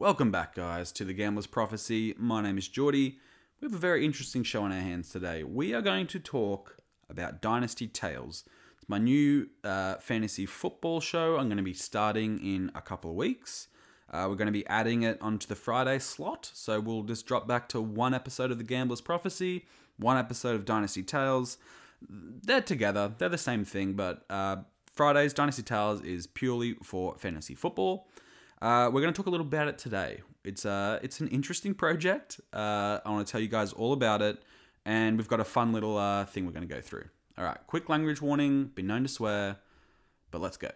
Welcome back, guys, to the Gambler's Prophecy. My name is Geordie. We have a very interesting show on our hands today. We are going to talk about Dynasty Tales. It's my new uh, fantasy football show. I'm going to be starting in a couple of weeks. Uh, we're going to be adding it onto the Friday slot, so we'll just drop back to one episode of the Gambler's Prophecy, one episode of Dynasty Tales. They're together, they're the same thing, but uh, Fridays, Dynasty Tales is purely for fantasy football. Uh, we're going to talk a little about it today. It's uh, it's an interesting project. Uh, I want to tell you guys all about it, and we've got a fun little uh, thing we're going to go through. All right, quick language warning. Been known to swear, but let's go.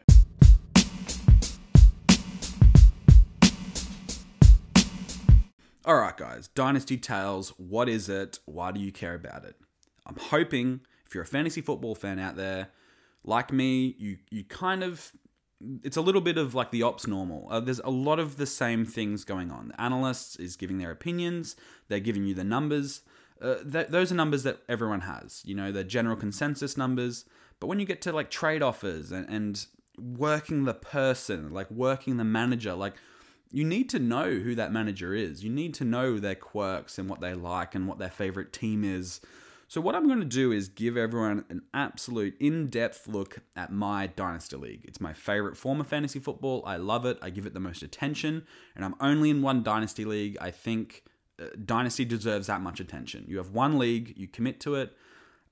All right, guys. Dynasty Tales. What is it? Why do you care about it? I'm hoping if you're a fantasy football fan out there, like me, you you kind of it's a little bit of like the ops normal. Uh, there's a lot of the same things going on. The analysts is giving their opinions. They're giving you the numbers. Uh, th- those are numbers that everyone has. You know, the general consensus numbers. But when you get to like trade offers and, and working the person, like working the manager, like you need to know who that manager is. You need to know their quirks and what they like and what their favorite team is. So, what I'm going to do is give everyone an absolute in depth look at my Dynasty League. It's my favorite form of fantasy football. I love it. I give it the most attention. And I'm only in one Dynasty League. I think uh, Dynasty deserves that much attention. You have one league, you commit to it.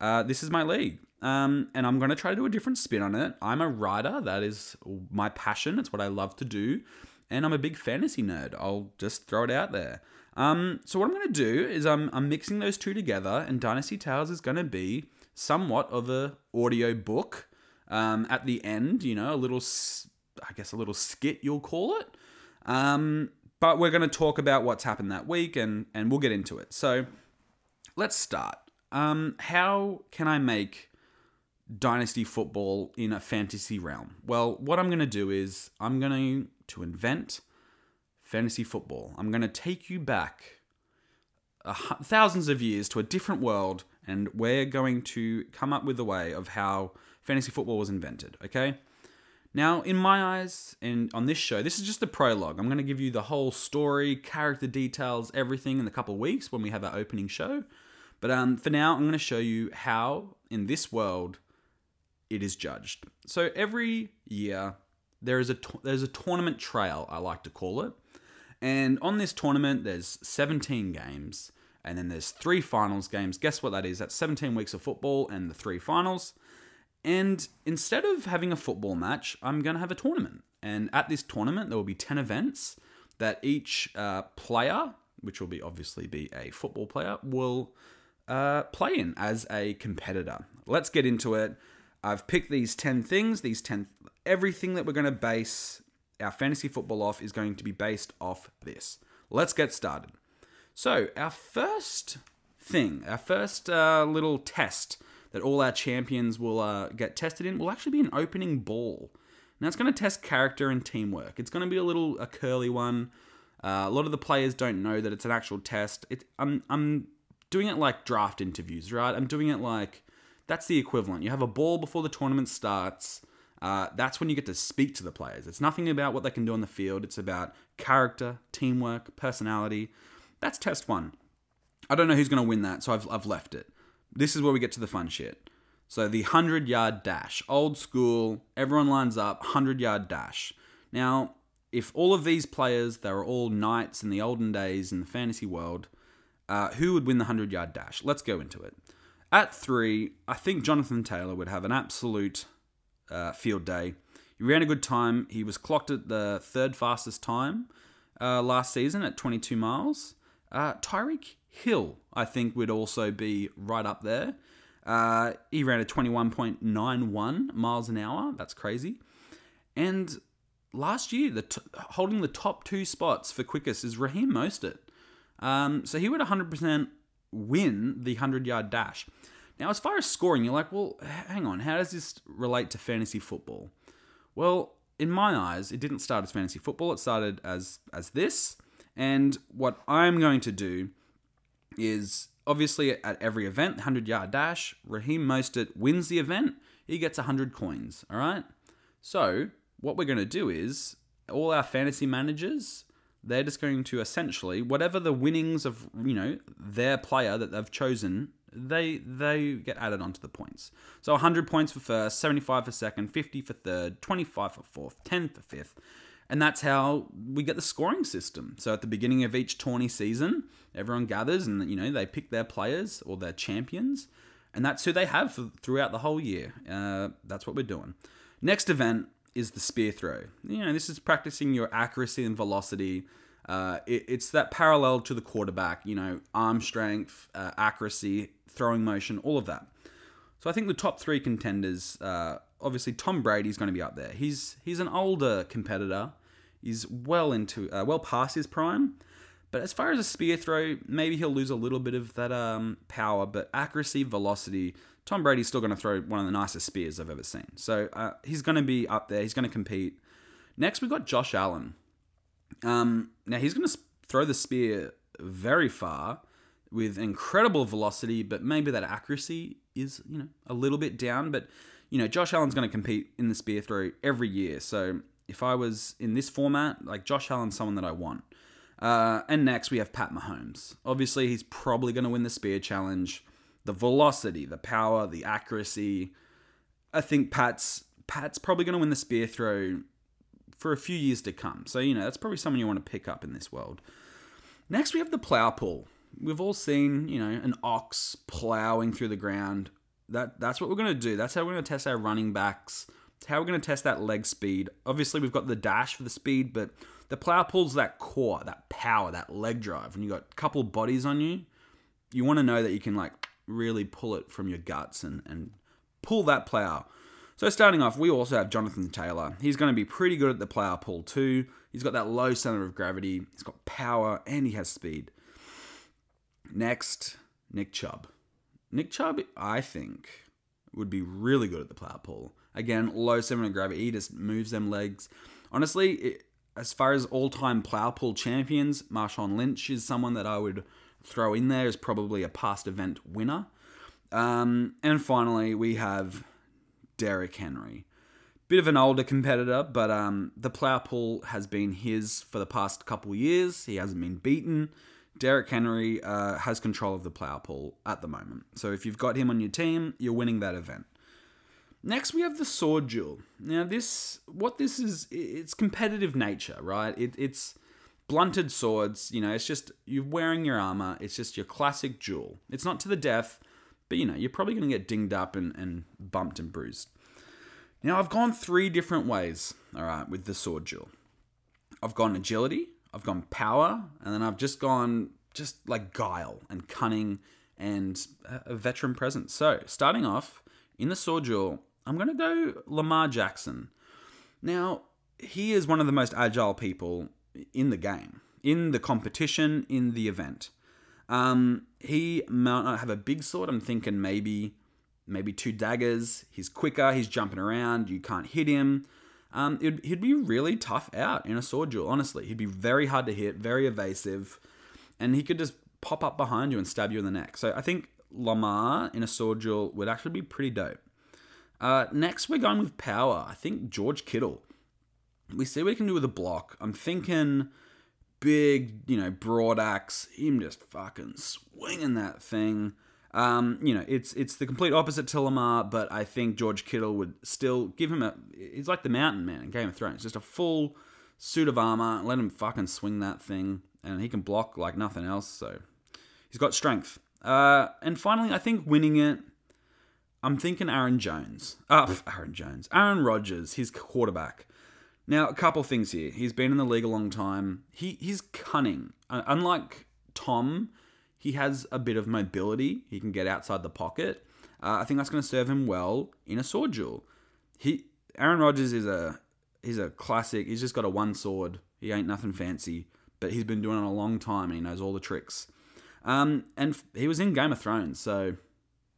Uh, this is my league. Um, and I'm going to try to do a different spin on it. I'm a writer. That is my passion. It's what I love to do. And I'm a big fantasy nerd. I'll just throw it out there. Um, so what I'm going to do is I'm, I'm mixing those two together, and Dynasty Tales is going to be somewhat of a audio book. Um, at the end, you know, a little, I guess, a little skit you'll call it. Um, but we're going to talk about what's happened that week, and and we'll get into it. So let's start. Um, how can I make dynasty football in a fantasy realm? Well, what I'm going to do is I'm going to invent fantasy football. I'm going to take you back thousands of years to a different world, and we're going to come up with a way of how fantasy football was invented, okay? Now, in my eyes, and on this show, this is just the prologue. I'm going to give you the whole story, character details, everything in a couple weeks when we have our opening show. But um, for now, I'm going to show you how, in this world, it is judged. So every year, there is a there's a tournament trail, I like to call it, and on this tournament, there's 17 games, and then there's three finals games. Guess what that is? That's 17 weeks of football and the three finals. And instead of having a football match, I'm going to have a tournament. And at this tournament, there will be 10 events that each uh, player, which will be obviously be a football player, will uh, play in as a competitor. Let's get into it. I've picked these 10 things, these 10, everything that we're going to base our fantasy football off is going to be based off this. Let's get started. So, our first thing, our first uh, little test that all our champions will uh, get tested in will actually be an opening ball. Now, it's going to test character and teamwork. It's going to be a little a curly one. Uh, a lot of the players don't know that it's an actual test. It, I'm, I'm doing it like draft interviews, right? I'm doing it like that's the equivalent. You have a ball before the tournament starts uh, that's when you get to speak to the players. It's nothing about what they can do on the field, it's about character, teamwork, personality. That's test one. I don't know who's going to win that, so I've, I've left it. This is where we get to the fun shit. So the 100 yard dash, old school, everyone lines up, 100 yard dash. Now, if all of these players, they were all knights in the olden days in the fantasy world, uh, who would win the 100 yard dash? Let's go into it. At three, I think Jonathan Taylor would have an absolute uh, field day. He ran a good time. He was clocked at the third fastest time uh, last season at 22 miles. Uh, Tyreek Hill, I think, would also be right up there. Uh, he ran a 21.91 miles an hour. That's crazy. And last year, the t- holding the top two spots for quickest is Raheem Mostert. Um, so he would 100% win the 100 yard dash. Now, as far as scoring, you're like, well, hang on, how does this relate to fantasy football? Well, in my eyes, it didn't start as fantasy football. It started as as this. And what I'm going to do is obviously at every event, 100 yard dash, Raheem Mostert wins the event. He gets 100 coins. All right. So what we're going to do is all our fantasy managers, they're just going to essentially whatever the winnings of you know their player that they've chosen they they get added onto the points. So 100 points for first 75 for second 50 for third 25 for fourth 10 for fifth. And that's how we get the scoring system. So at the beginning of each tourney season everyone gathers and you know they pick their players or their champions. And that's who they have for, throughout the whole year. Uh, that's what we're doing. Next event is the spear throw. You know, this is practicing your accuracy and velocity. Uh, it, it's that parallel to the quarterback, you know, arm strength, uh, accuracy, throwing motion, all of that. So I think the top three contenders, uh, obviously Tom Brady's going to be up there. He's he's an older competitor. He's well into uh, well past his prime. But as far as a spear throw, maybe he'll lose a little bit of that um, power, but accuracy, velocity, Tom Brady's still going to throw one of the nicest spears I've ever seen. So uh, he's going to be up there. He's going to compete. Next, we've got Josh Allen. Um, now, he's going to throw the spear very far with incredible velocity, but maybe that accuracy is, you know, a little bit down. But, you know, Josh Allen's going to compete in the spear throw every year. So if I was in this format, like Josh Allen's someone that I want. Uh, and next, we have Pat Mahomes. Obviously, he's probably going to win the spear challenge the velocity, the power, the accuracy. I think Pat's Pat's probably going to win the spear throw for a few years to come. So, you know, that's probably someone you want to pick up in this world. Next, we have the plow pull. We've all seen, you know, an ox plowing through the ground. That that's what we're going to do. That's how we're going to test our running backs. It's how we're going to test that leg speed. Obviously, we've got the dash for the speed, but the plow pulls that core, that power, that leg drive. When you got a couple bodies on you, you want to know that you can like really pull it from your guts and, and pull that plow. So starting off, we also have Jonathan Taylor. He's going to be pretty good at the plow pull too. He's got that low center of gravity. He's got power and he has speed. Next, Nick Chubb. Nick Chubb, I think, would be really good at the plow pull. Again, low center of gravity. He just moves them legs. Honestly, it, as far as all-time plow pull champions, Marshawn Lynch is someone that I would throw in there as probably a past event winner. Um, and finally, we have Derrick Henry. Bit of an older competitor, but um, the plow pull has been his for the past couple years. He hasn't been beaten. Derrick Henry uh, has control of the plow pull at the moment. So if you've got him on your team, you're winning that event. Next, we have the sword duel. Now, this what this is, it's competitive nature, right? It, it's blunted swords, you know, it's just you're wearing your armor. It's just your classic duel. It's not to the death, but you know, you're probably going to get dinged up and, and bumped and bruised. Now, I've gone three different ways, all right, with the sword duel. I've gone agility, I've gone power, and then I've just gone just like guile and cunning and a veteran presence. So, starting off in the sword duel, I'm going to go Lamar Jackson. Now, he is one of the most agile people in the game, in the competition, in the event. Um, he might not have a big sword. I'm thinking maybe maybe two daggers. He's quicker. He's jumping around. You can't hit him. Um, he'd be really tough out in a sword duel. Honestly, he'd be very hard to hit, very evasive, and he could just pop up behind you and stab you in the neck. So I think Lamar in a sword duel would actually be pretty dope. Uh, next, we're going with power. I think George Kittle we see what he can do with a block. I'm thinking big, you know, broad axe, him just fucking swinging that thing. Um, you know, it's it's the complete opposite to Lamar, but I think George Kittle would still give him a. He's like the Mountain Man in Game of Thrones, just a full suit of armor. Let him fucking swing that thing, and he can block like nothing else. So he's got strength. Uh, and finally, I think winning it. I'm thinking Aaron Jones. Uh, Aaron Jones. Aaron Rodgers, his quarterback. Now, a couple things here. He's been in the league a long time. He he's cunning. Uh, unlike Tom, he has a bit of mobility. He can get outside the pocket. Uh, I think that's going to serve him well in a sword duel. He Aaron Rodgers is a he's a classic. He's just got a one sword. He ain't nothing fancy, but he's been doing it a long time and he knows all the tricks. Um, and he was in Game of Thrones, so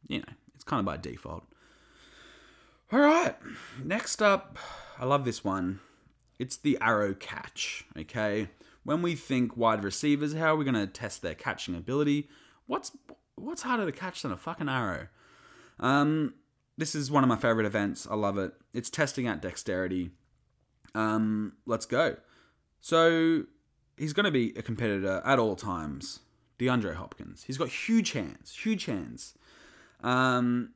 you know it's kind of by default. All right, next up, I love this one. It's the arrow catch, okay? When we think wide receivers, how are we going to test their catching ability? What's what's harder to catch than a fucking arrow? Um, this is one of my favorite events. I love it. It's testing out dexterity. Um, let's go. So he's going to be a competitor at all times. DeAndre Hopkins. He's got huge hands, huge hands. Um,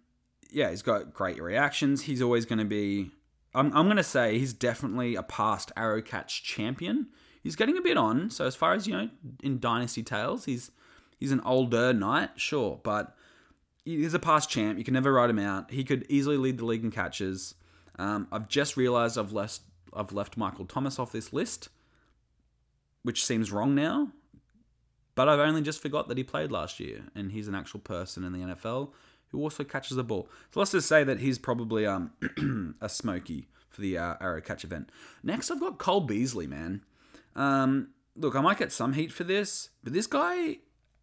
yeah, he's got great reactions. He's always going to be. I'm, I'm going to say he's definitely a past arrow catch champion. He's getting a bit on. So as far as you know, in Dynasty Tales, he's he's an older knight, sure, but he's a past champ. You can never write him out. He could easily lead the league in catches. Um, I've just realised I've left I've left Michael Thomas off this list, which seems wrong now. But I've only just forgot that he played last year, and he's an actual person in the NFL who also catches the ball. So let's just say that he's probably um, a smoky for the uh, arrow catch event. Next, I've got Cole Beasley, man. Um, look, I might get some heat for this, but this guy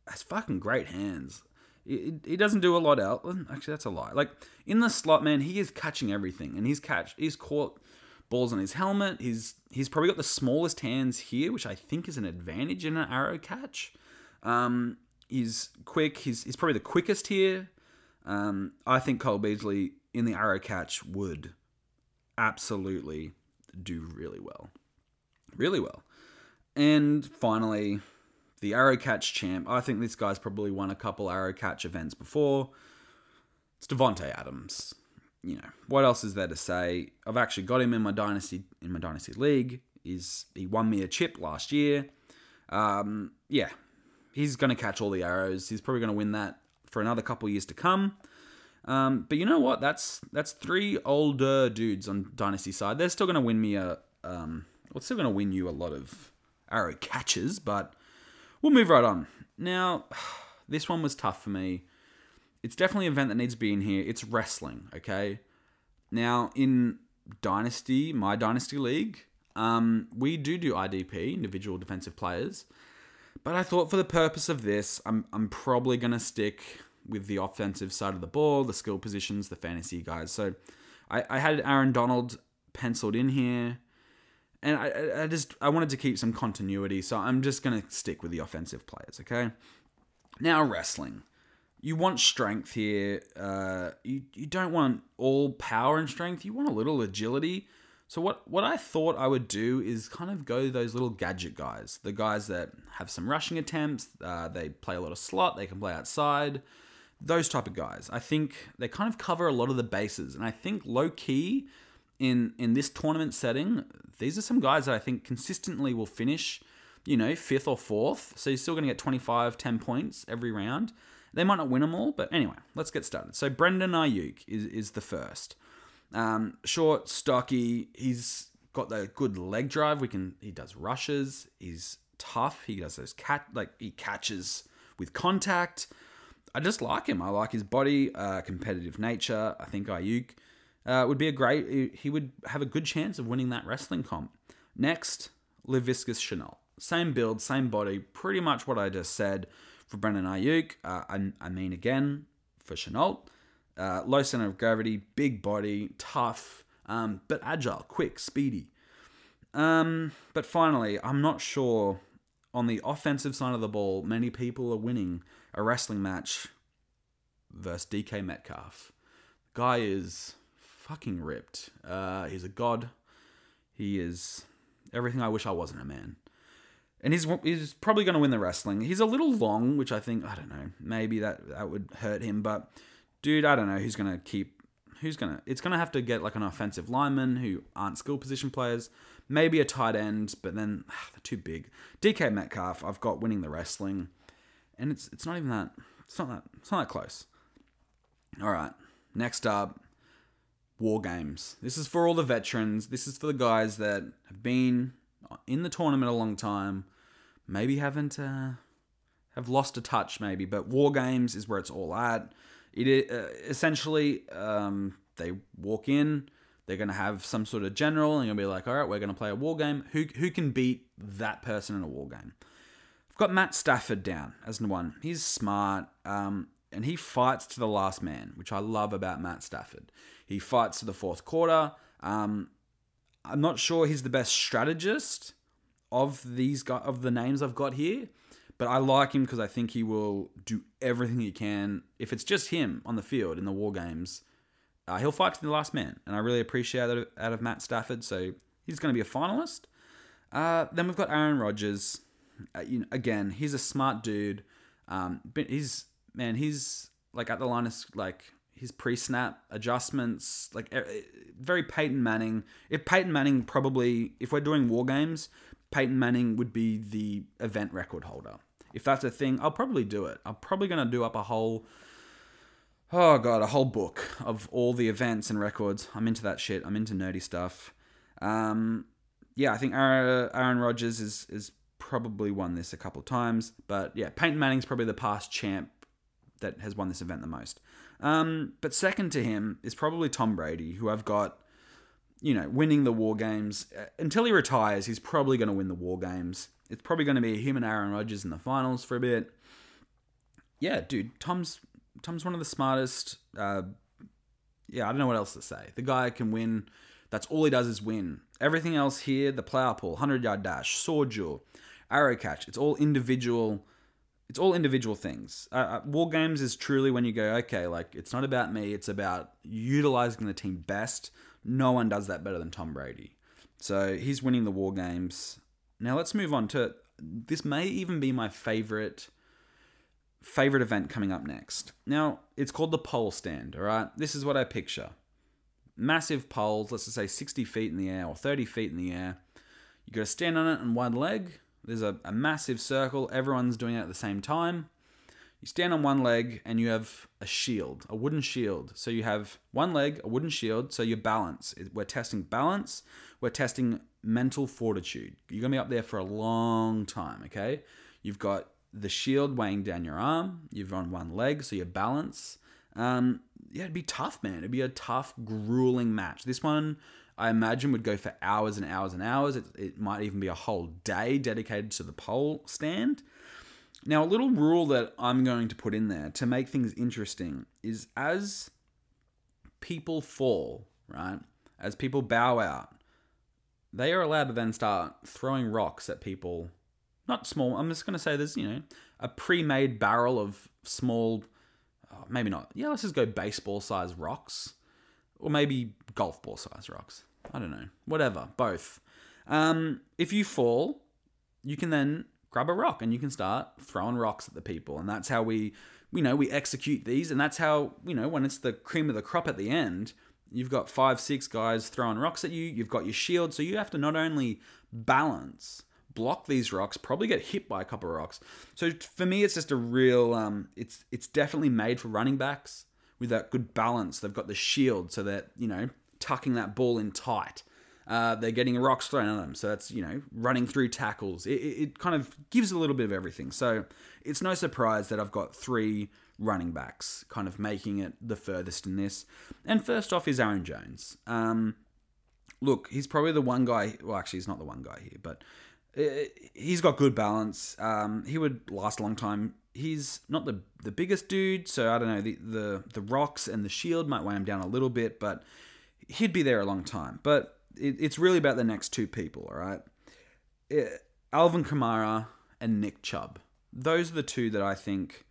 has fucking great hands. He, he doesn't do a lot out. Actually, that's a lie. Like in the slot, man, he is catching everything, and he's catch he's caught balls on his helmet. He's he's probably got the smallest hands here, which I think is an advantage in an arrow catch. Um, he's quick. He's, he's probably the quickest here. Um, I think Cole Beasley in the arrow catch would absolutely do really well. Really well. And finally, the arrow catch champ. I think this guy's probably won a couple arrow catch events before. It's Davante Adams. You know what else is there to say? I've actually got him in my dynasty in my dynasty league. Is he won me a chip last year? Um, yeah, he's going to catch all the arrows. He's probably going to win that for another couple years to come. Um, but you know what? That's that's three older dudes on Dynasty side. They're still going to win me a um, well, still going to win you a lot of arrow catches, but we'll move right on. Now, this one was tough for me. It's definitely an event that needs to be in here. It's wrestling, okay? Now, in Dynasty, my Dynasty League, um, we do do IDP, individual defensive players. But I thought for the purpose of this, I'm, I'm probably going to stick with the offensive side of the ball, the skill positions, the fantasy guys. So I, I had Aaron Donald penciled in here. And I, I just I wanted to keep some continuity, so I'm just gonna stick with the offensive players, okay? Now wrestling. You want strength here. Uh, you, you don't want all power and strength. You want a little agility. So what what I thought I would do is kind of go those little gadget guys, the guys that have some rushing attempts, uh, they play a lot of slot, they can play outside, those type of guys. I think they kind of cover a lot of the bases, and I think low key in in this tournament setting, these are some guys that I think consistently will finish, you know, fifth or fourth. So you're still going to get 25, 10 points every round. They might not win them all, but anyway, let's get started. So Brandon Aiyuk is is the first. Um, short, stocky. He's got the good leg drive. We can. He does rushes. He's tough. He does those cat like he catches with contact. I just like him. I like his body, uh, competitive nature. I think Aiyuk uh, would be a great. He would have a good chance of winning that wrestling comp. Next, Laviska Shenault. Same build, same body, pretty much what I just said for Brandon Aiyuk. Uh, I, I mean again for Shenault. Uh, low center of gravity, big body, tough, um, but agile, quick, speedy. Um, but finally, I'm not sure on the offensive side of the ball, many people are winning a wrestling match versus DK Metcalf. Guy is fucking ripped. Uh, he's a god. He is everything I wish I wasn't a man. And he's he's probably going to win the wrestling. He's a little long, which I think I don't know. Maybe that that would hurt him, but dude, I don't know who's gonna keep. Who's gonna? It's gonna have to get like an offensive lineman who aren't skill position players. Maybe a tight end, but then ugh, they're too big. DK Metcalf, I've got winning the wrestling, and it's it's not even that. It's not that. It's not that close. All right. Next up, war games. This is for all the veterans. This is for the guys that have been in the tournament a long time. Maybe haven't uh, have lost a touch, maybe. But war games is where it's all at. It uh, essentially um, they walk in. They're going to have some sort of general, and you'll be like, "All right, we're going to play a war game. Who who can beat that person in a war game?" I've got Matt Stafford down as one. He's smart, um, and he fights to the last man, which I love about Matt Stafford. He fights to the fourth quarter. Um, I'm not sure he's the best strategist of these of the names I've got here, but I like him because I think he will do everything he can. If it's just him on the field in the war games, uh, he'll fight to the last man, and I really appreciate that out of Matt Stafford. So he's going to be a finalist. Uh, then we've got Aaron Rodgers. uh, you know, again, he's a smart dude. Um, but he's man, he's like at the line of like his pre-snap adjustments, like very Peyton Manning. If Peyton Manning probably, if we're doing war games, Peyton Manning would be the event record holder. If that's a thing, I'll probably do it. I'm probably gonna do up a whole, oh god, a whole book of all the events and records. I'm into that shit. I'm into nerdy stuff. Um, yeah, I think Aaron, Rodgers is is probably won this a couple times, but yeah, Peyton Manning's probably the past champ that has won this event the most. Um, but second to him is probably Tom Brady, who I've got, you know, winning the war games. Uh, until he retires, he's probably going to win the war games. It's probably going to be him and Aaron Rodgers in the finals for a bit. Yeah, dude, Tom's Tom's one of the smartest. Uh, yeah, I don't know what else to say. The guy can win. That's all he does is win. Everything else here, the plow pull, hundred yard dash, sword duel, arrow catch. It's all individual it's all individual things. Uh, uh, war games is truly when you go, okay, like it's not about me, it's about utilizing the team best. No one does that better than Tom Brady. So he's winning the war games. Now let's move on to this may even be my favorite favorite event coming up next. Now, it's called the pole stand, all right? This is what I picture. Massive poles, let's just say 60 feet in the air or 30 feet in the air. You got to stand on it on one leg, there's a, a massive circle, everyone's doing it at the same time. You stand on one leg and you have a shield, a wooden shield. So you have one leg, a wooden shield, so your balance. We're testing balance, we're testing mental fortitude. You're gonna be up there for a long time, okay? You've got the shield weighing down your arm, you've on one leg, so your balance. Um, yeah, it'd be tough, man. It'd be a tough, grueling match. This one I imagine would go for hours and hours and hours. It, it might even be a whole day dedicated to the pole stand. Now, a little rule that I'm going to put in there to make things interesting is as people fall, right? As people bow out, they are allowed to then start throwing rocks at people. Not small, I'm just going to say there's, you know, a pre made barrel of small, oh, maybe not, yeah, let's just go baseball size rocks or maybe golf ball size rocks. I don't know. Whatever. Both. Um, if you fall, you can then grab a rock and you can start throwing rocks at the people, and that's how we, you know, we execute these, and that's how you know when it's the cream of the crop at the end. You've got five, six guys throwing rocks at you. You've got your shield, so you have to not only balance, block these rocks, probably get hit by a couple of rocks. So for me, it's just a real. Um, it's it's definitely made for running backs with that good balance. They've got the shield so that, you know, tucking that ball in tight. Uh, they're getting rocks thrown at them. So that's, you know, running through tackles. It, it kind of gives a little bit of everything. So it's no surprise that I've got three running backs kind of making it the furthest in this. And first off is Aaron Jones. Um, look, he's probably the one guy. Well, actually, he's not the one guy here, but uh, he's got good balance. Um, he would last a long time he's not the the biggest dude, so I don't know the the the rocks and the shield might weigh him down a little bit, but he'd be there a long time. But it, it's really about the next two people, all right? It, eh, Alvin Kamara and Nick Chubb. Those are the two that I think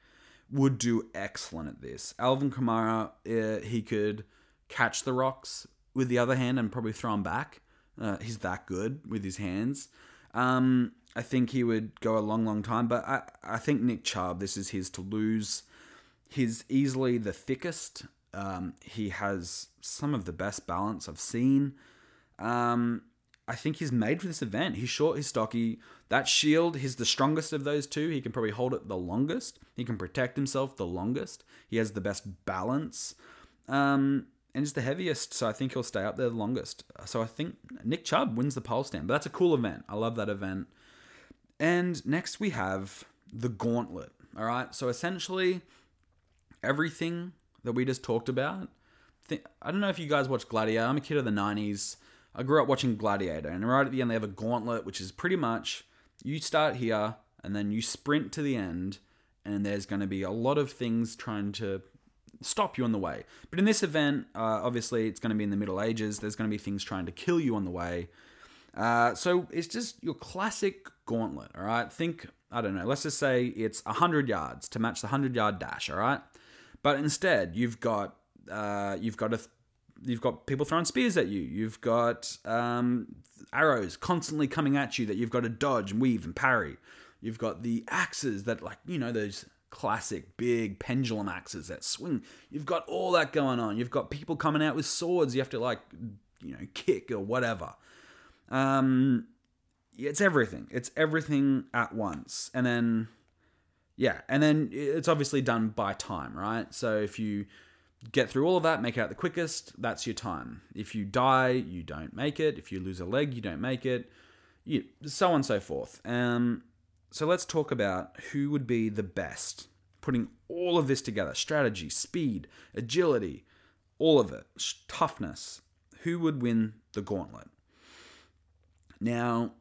would do excellent at this. Alvin Kamara, uh, he could catch the rocks with the other hand and probably throw them back. Uh, he's that good with his hands. Um, I think he would go a long, long time. But I, I think Nick Chubb, this is his to lose. He's easily the thickest. Um, he has some of the best balance I've seen. Um, I think he's made for this event. He's short, he's stocky. That shield, he's the strongest of those two. He can probably hold it the longest. He can protect himself the longest. He has the best balance. Um, and he's the heaviest, so I think he'll stay up there the longest. So I think Nick Chubb wins the pole stand. But that's a cool event. I love that event. And next we have the gauntlet. All right. So essentially, everything that we just talked about. I don't know if you guys watch Gladiator. I'm a kid of the 90s. I grew up watching Gladiator. And right at the end, they have a gauntlet, which is pretty much you start here and then you sprint to the end. And there's going to be a lot of things trying to stop you on the way. But in this event, uh, obviously, it's going to be in the Middle Ages. There's going to be things trying to kill you on the way. Uh, so it's just your classic gauntlet, all right? Think, I don't know, let's just say it's 100 yards to match the 100 yard dash, all right? But instead, you've got uh, you've got a you've got people throwing spears at you. You've got um, arrows constantly coming at you that you've got to dodge and weave and parry. You've got the axes that, like, you know, those classic big pendulum axes that swing. You've got all that going on. You've got people coming out with swords. You have to, like, you know, kick or whatever. Um, it's everything. It's everything at once. And then, yeah, and then it's obviously done by time, right? So if you get through all of that, make it out the quickest, that's your time. If you die, you don't make it. If you lose a leg, you don't make it. You, so on and so forth. Um, so let's talk about who would be the best, putting all of this together strategy, speed, agility, all of it, toughness. Who would win the gauntlet? Now,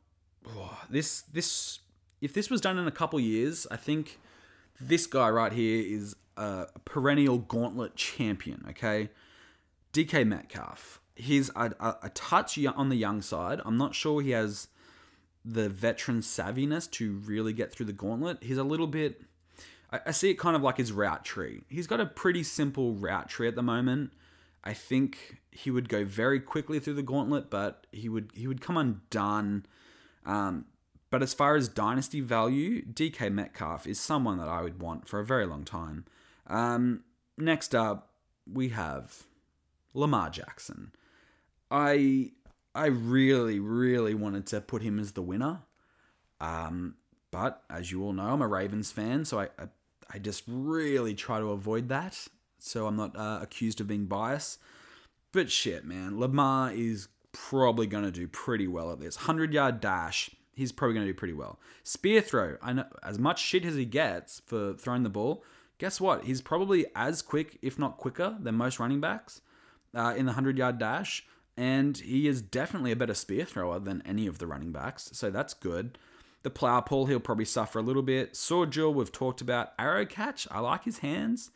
oh, this this if this was done in a couple years, I think this guy right here is a perennial gauntlet champion. Okay, DK Metcalf. He's a, a, a touch on the young side. I'm not sure he has the veteran savviness to really get through the gauntlet. He's a little bit. I, I see it kind of like his route tree. He's got a pretty simple route tree at the moment. I think he would go very quickly through the gauntlet, but he would he would come undone. Um, but as far as dynasty value, DK Metcalf is someone that I would want for a very long time. Um, next up, we have Lamar Jackson. I I really really wanted to put him as the winner, um, but as you all know, I'm a Ravens fan, so I, I I just really try to avoid that so I'm not uh, accused of being biased. But shit, man, Lamar is probably going to do pretty well at this. 100 yard dash, he's probably going to do pretty well. Spear throw, I know as much shit as he gets for throwing the ball, guess what? He's probably as quick, if not quicker, than most running backs uh, in the 100 yard dash. And he is definitely a better spear thrower than any of the running backs. So that's good. The plow pull, he'll probably suffer a little bit. Sword drill, we've talked about. Arrow catch, I like his hands.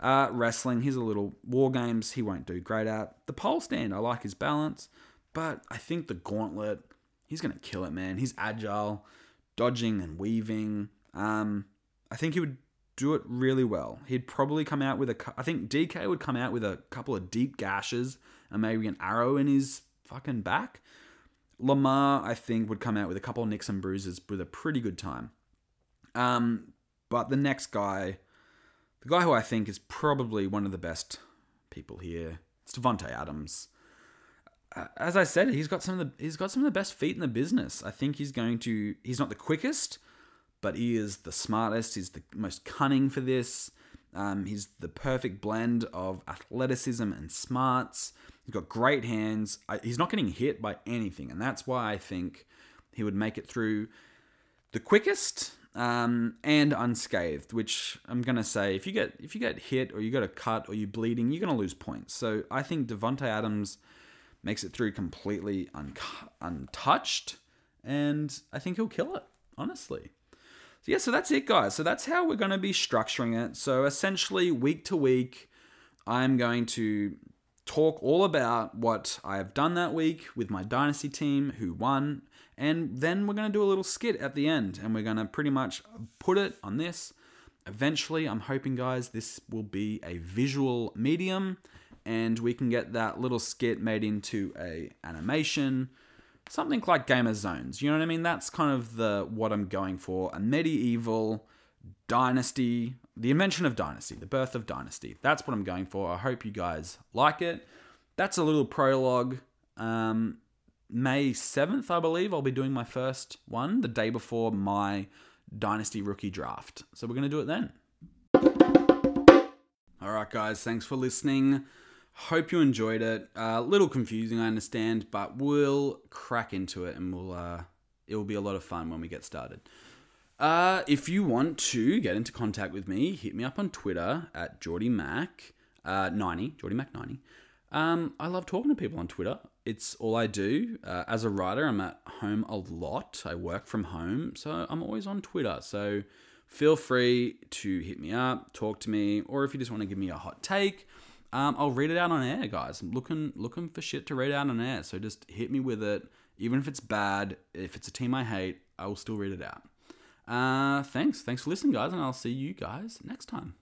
Uh, wrestling, he's a little war games he won't do great at. The pole stand, I like his balance, but I think the gauntlet, he's gonna kill it, man. He's agile, dodging and weaving. Um, I think he would do it really well. He'd probably come out with a. I think DK would come out with a couple of deep gashes and maybe an arrow in his fucking back. Lamar, I think, would come out with a couple of nicks and bruises with a pretty good time. Um, but the next guy the guy who I think is probably one of the best people here, it's Davante Adams. Uh, as I said, he's got some of the he's got some of the best feet in the business. I think he's going to he's not the quickest, but he is the smartest. He's the most cunning for this. Um, he's the perfect blend of athleticism and smarts. He's got great hands. I, he's not getting hit by anything, and that's why I think he would make it through the quickest um, and unscathed. Which I'm gonna say, if you get if you get hit or you got a cut or you're bleeding, you're gonna lose points. So I think Davante Adams makes it through completely un- untouched, and I think he'll kill it. Honestly. So yeah, so that's it, guys. So that's how we're going to be structuring it. So essentially, week to week, I'm going to talk all about what I have done that week with my dynasty team, who won, and then we're going to do a little skit at the end and we're going to pretty much put it on this. Eventually, I'm hoping, guys, this will be a visual medium and we can get that little skit made into a animation something like game of zones you know what i mean? That's kind of the what i'm going for. A medieval dynasty the invention of dynasty the birth of dynasty. That's what i'm going for. I hope you guys like it. That's a little prologue um, May 7th, I believe, I'll be doing my first one the day before my Dynasty rookie draft. So we're going to do it then. All right, guys, thanks for listening. Hope you enjoyed it. A uh, little confusing, I understand, but we'll crack into it and we'll uh, it will be a lot of fun when we get started. Uh, if you want to get into contact with me, hit me up on Twitter at Geordie Mac uh, 90, Geordie Mac 90. Um, I love talking to people on Twitter. It's all I do. Uh, as a writer, I'm at home a lot. I work from home, so I'm always on Twitter. So feel free to hit me up, talk to me, or if you just want to give me a hot take, um, I'll read it out on air, guys. I'm looking looking for shit to read out on air. So just hit me with it. Even if it's bad, if it's a team I hate, I will still read it out. Uh, thanks. Thanks for listening, guys, and I'll see you guys next time.